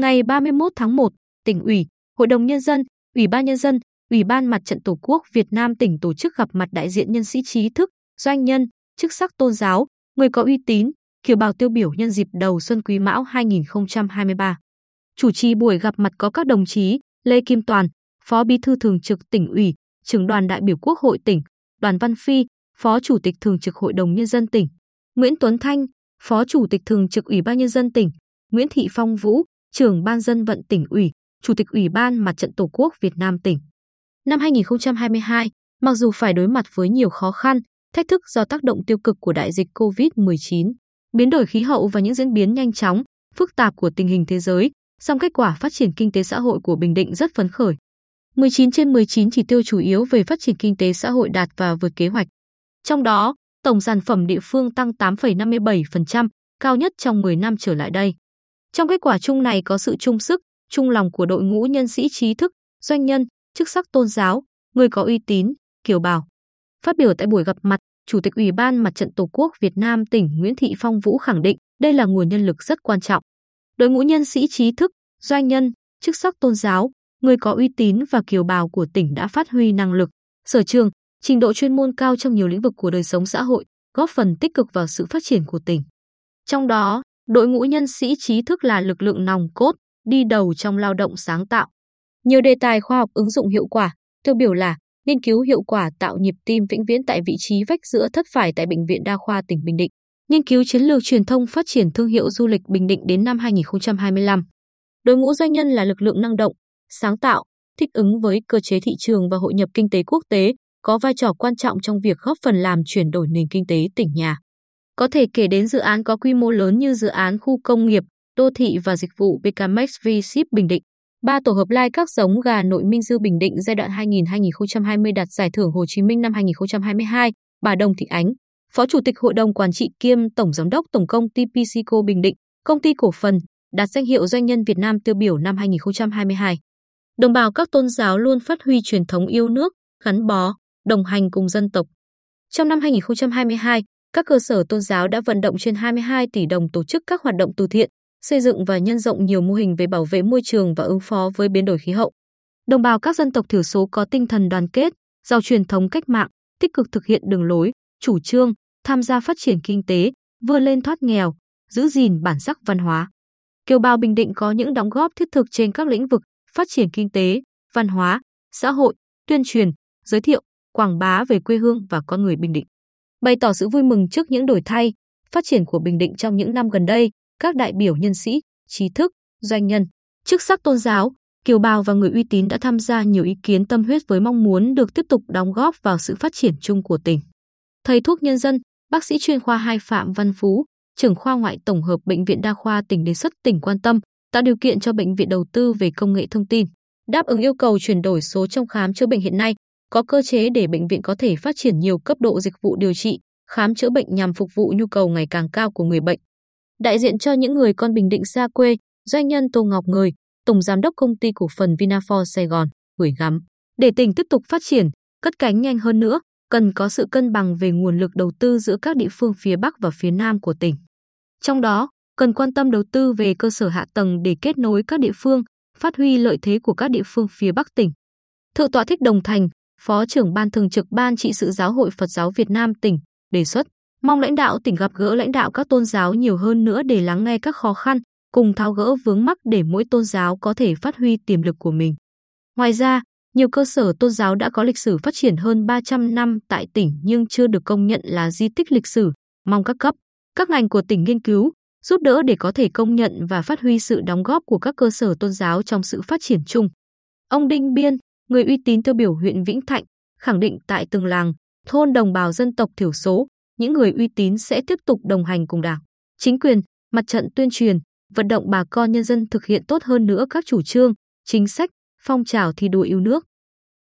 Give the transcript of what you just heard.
Ngày 31 tháng 1, tỉnh ủy, Hội đồng Nhân dân, Ủy ban Nhân dân, Ủy ban Mặt trận Tổ quốc Việt Nam tỉnh tổ chức gặp mặt đại diện nhân sĩ trí thức, doanh nhân, chức sắc tôn giáo, người có uy tín, kiều bào tiêu biểu nhân dịp đầu xuân quý mão 2023. Chủ trì buổi gặp mặt có các đồng chí Lê Kim Toàn, Phó Bí thư Thường trực tỉnh ủy, trưởng đoàn đại biểu Quốc hội tỉnh, Đoàn Văn Phi, Phó Chủ tịch Thường trực Hội đồng Nhân dân tỉnh, Nguyễn Tuấn Thanh, Phó Chủ tịch Thường trực Ủy ban Nhân dân tỉnh, Nguyễn Thị Phong Vũ, trưởng Ban dân vận tỉnh ủy, Chủ tịch Ủy ban Mặt trận Tổ quốc Việt Nam tỉnh. Năm 2022, mặc dù phải đối mặt với nhiều khó khăn, thách thức do tác động tiêu cực của đại dịch COVID-19, biến đổi khí hậu và những diễn biến nhanh chóng, phức tạp của tình hình thế giới, song kết quả phát triển kinh tế xã hội của Bình Định rất phấn khởi. 19 trên 19 chỉ tiêu chủ yếu về phát triển kinh tế xã hội đạt và vượt kế hoạch. Trong đó, tổng sản phẩm địa phương tăng 8,57%, cao nhất trong 10 năm trở lại đây. Trong kết quả chung này có sự chung sức, chung lòng của đội ngũ nhân sĩ trí thức, doanh nhân, chức sắc tôn giáo, người có uy tín, kiều bào. Phát biểu tại buổi gặp mặt, Chủ tịch Ủy ban Mặt trận Tổ quốc Việt Nam tỉnh Nguyễn Thị Phong Vũ khẳng định đây là nguồn nhân lực rất quan trọng. Đội ngũ nhân sĩ trí thức, doanh nhân, chức sắc tôn giáo, người có uy tín và kiều bào của tỉnh đã phát huy năng lực, sở trường, trình độ chuyên môn cao trong nhiều lĩnh vực của đời sống xã hội, góp phần tích cực vào sự phát triển của tỉnh. Trong đó, đội ngũ nhân sĩ trí thức là lực lượng nòng cốt, đi đầu trong lao động sáng tạo. Nhiều đề tài khoa học ứng dụng hiệu quả, tiêu biểu là nghiên cứu hiệu quả tạo nhịp tim vĩnh viễn tại vị trí vách giữa thất phải tại Bệnh viện Đa khoa tỉnh Bình Định, nghiên cứu chiến lược truyền thông phát triển thương hiệu du lịch Bình Định đến năm 2025. Đội ngũ doanh nhân là lực lượng năng động, sáng tạo, thích ứng với cơ chế thị trường và hội nhập kinh tế quốc tế, có vai trò quan trọng trong việc góp phần làm chuyển đổi nền kinh tế tỉnh nhà. Có thể kể đến dự án có quy mô lớn như dự án khu công nghiệp, đô thị và dịch vụ BKMX V Ship Bình Định. Ba tổ hợp lai các giống gà nội Minh Dư Bình Định giai đoạn 2000-2020 đạt giải thưởng Hồ Chí Minh năm 2022, bà Đồng Thị Ánh, Phó Chủ tịch Hội đồng Quản trị kiêm Tổng Giám đốc Tổng công ty PCCO Bình Định, công ty cổ phần, đạt danh hiệu doanh nhân Việt Nam tiêu biểu năm 2022. Đồng bào các tôn giáo luôn phát huy truyền thống yêu nước, gắn bó, đồng hành cùng dân tộc. Trong năm 2022, các cơ sở tôn giáo đã vận động trên 22 tỷ đồng tổ chức các hoạt động từ thiện, xây dựng và nhân rộng nhiều mô hình về bảo vệ môi trường và ứng phó với biến đổi khí hậu. Đồng bào các dân tộc thiểu số có tinh thần đoàn kết, giàu truyền thống cách mạng, tích cực thực hiện đường lối, chủ trương, tham gia phát triển kinh tế, vươn lên thoát nghèo, giữ gìn bản sắc văn hóa. Kiều bào Bình Định có những đóng góp thiết thực trên các lĩnh vực phát triển kinh tế, văn hóa, xã hội, tuyên truyền, giới thiệu, quảng bá về quê hương và con người Bình Định. Bày tỏ sự vui mừng trước những đổi thay, phát triển của Bình Định trong những năm gần đây, các đại biểu nhân sĩ, trí thức, doanh nhân, chức sắc tôn giáo, kiều bào và người uy tín đã tham gia nhiều ý kiến tâm huyết với mong muốn được tiếp tục đóng góp vào sự phát triển chung của tỉnh. Thầy thuốc nhân dân, bác sĩ chuyên khoa 2 Phạm Văn Phú, trưởng khoa ngoại tổng hợp bệnh viện đa khoa tỉnh đề xuất tỉnh quan tâm tạo điều kiện cho bệnh viện đầu tư về công nghệ thông tin, đáp ứng yêu cầu chuyển đổi số trong khám chữa bệnh hiện nay, có cơ chế để bệnh viện có thể phát triển nhiều cấp độ dịch vụ điều trị, khám chữa bệnh nhằm phục vụ nhu cầu ngày càng cao của người bệnh. Đại diện cho những người con Bình Định xa quê, doanh nhân Tô Ngọc Người, Tổng Giám đốc Công ty Cổ phần Vinafor Sài Gòn, gửi gắm. Để tỉnh tiếp tục phát triển, cất cánh nhanh hơn nữa, cần có sự cân bằng về nguồn lực đầu tư giữa các địa phương phía Bắc và phía Nam của tỉnh. Trong đó, cần quan tâm đầu tư về cơ sở hạ tầng để kết nối các địa phương, phát huy lợi thế của các địa phương phía Bắc tỉnh. Thượng tọa Thích Đồng Thành, Phó trưởng Ban Thường trực Ban trị sự Giáo hội Phật giáo Việt Nam tỉnh, đề xuất mong lãnh đạo tỉnh gặp gỡ lãnh đạo các tôn giáo nhiều hơn nữa để lắng nghe các khó khăn, cùng tháo gỡ vướng mắc để mỗi tôn giáo có thể phát huy tiềm lực của mình. Ngoài ra, nhiều cơ sở tôn giáo đã có lịch sử phát triển hơn 300 năm tại tỉnh nhưng chưa được công nhận là di tích lịch sử, mong các cấp, các ngành của tỉnh nghiên cứu, giúp đỡ để có thể công nhận và phát huy sự đóng góp của các cơ sở tôn giáo trong sự phát triển chung. Ông Đinh Biên, người uy tín tiêu biểu huyện Vĩnh Thạnh, khẳng định tại từng làng, thôn đồng bào dân tộc thiểu số, những người uy tín sẽ tiếp tục đồng hành cùng Đảng, chính quyền, mặt trận tuyên truyền, vận động bà con nhân dân thực hiện tốt hơn nữa các chủ trương, chính sách, phong trào thi đua yêu nước.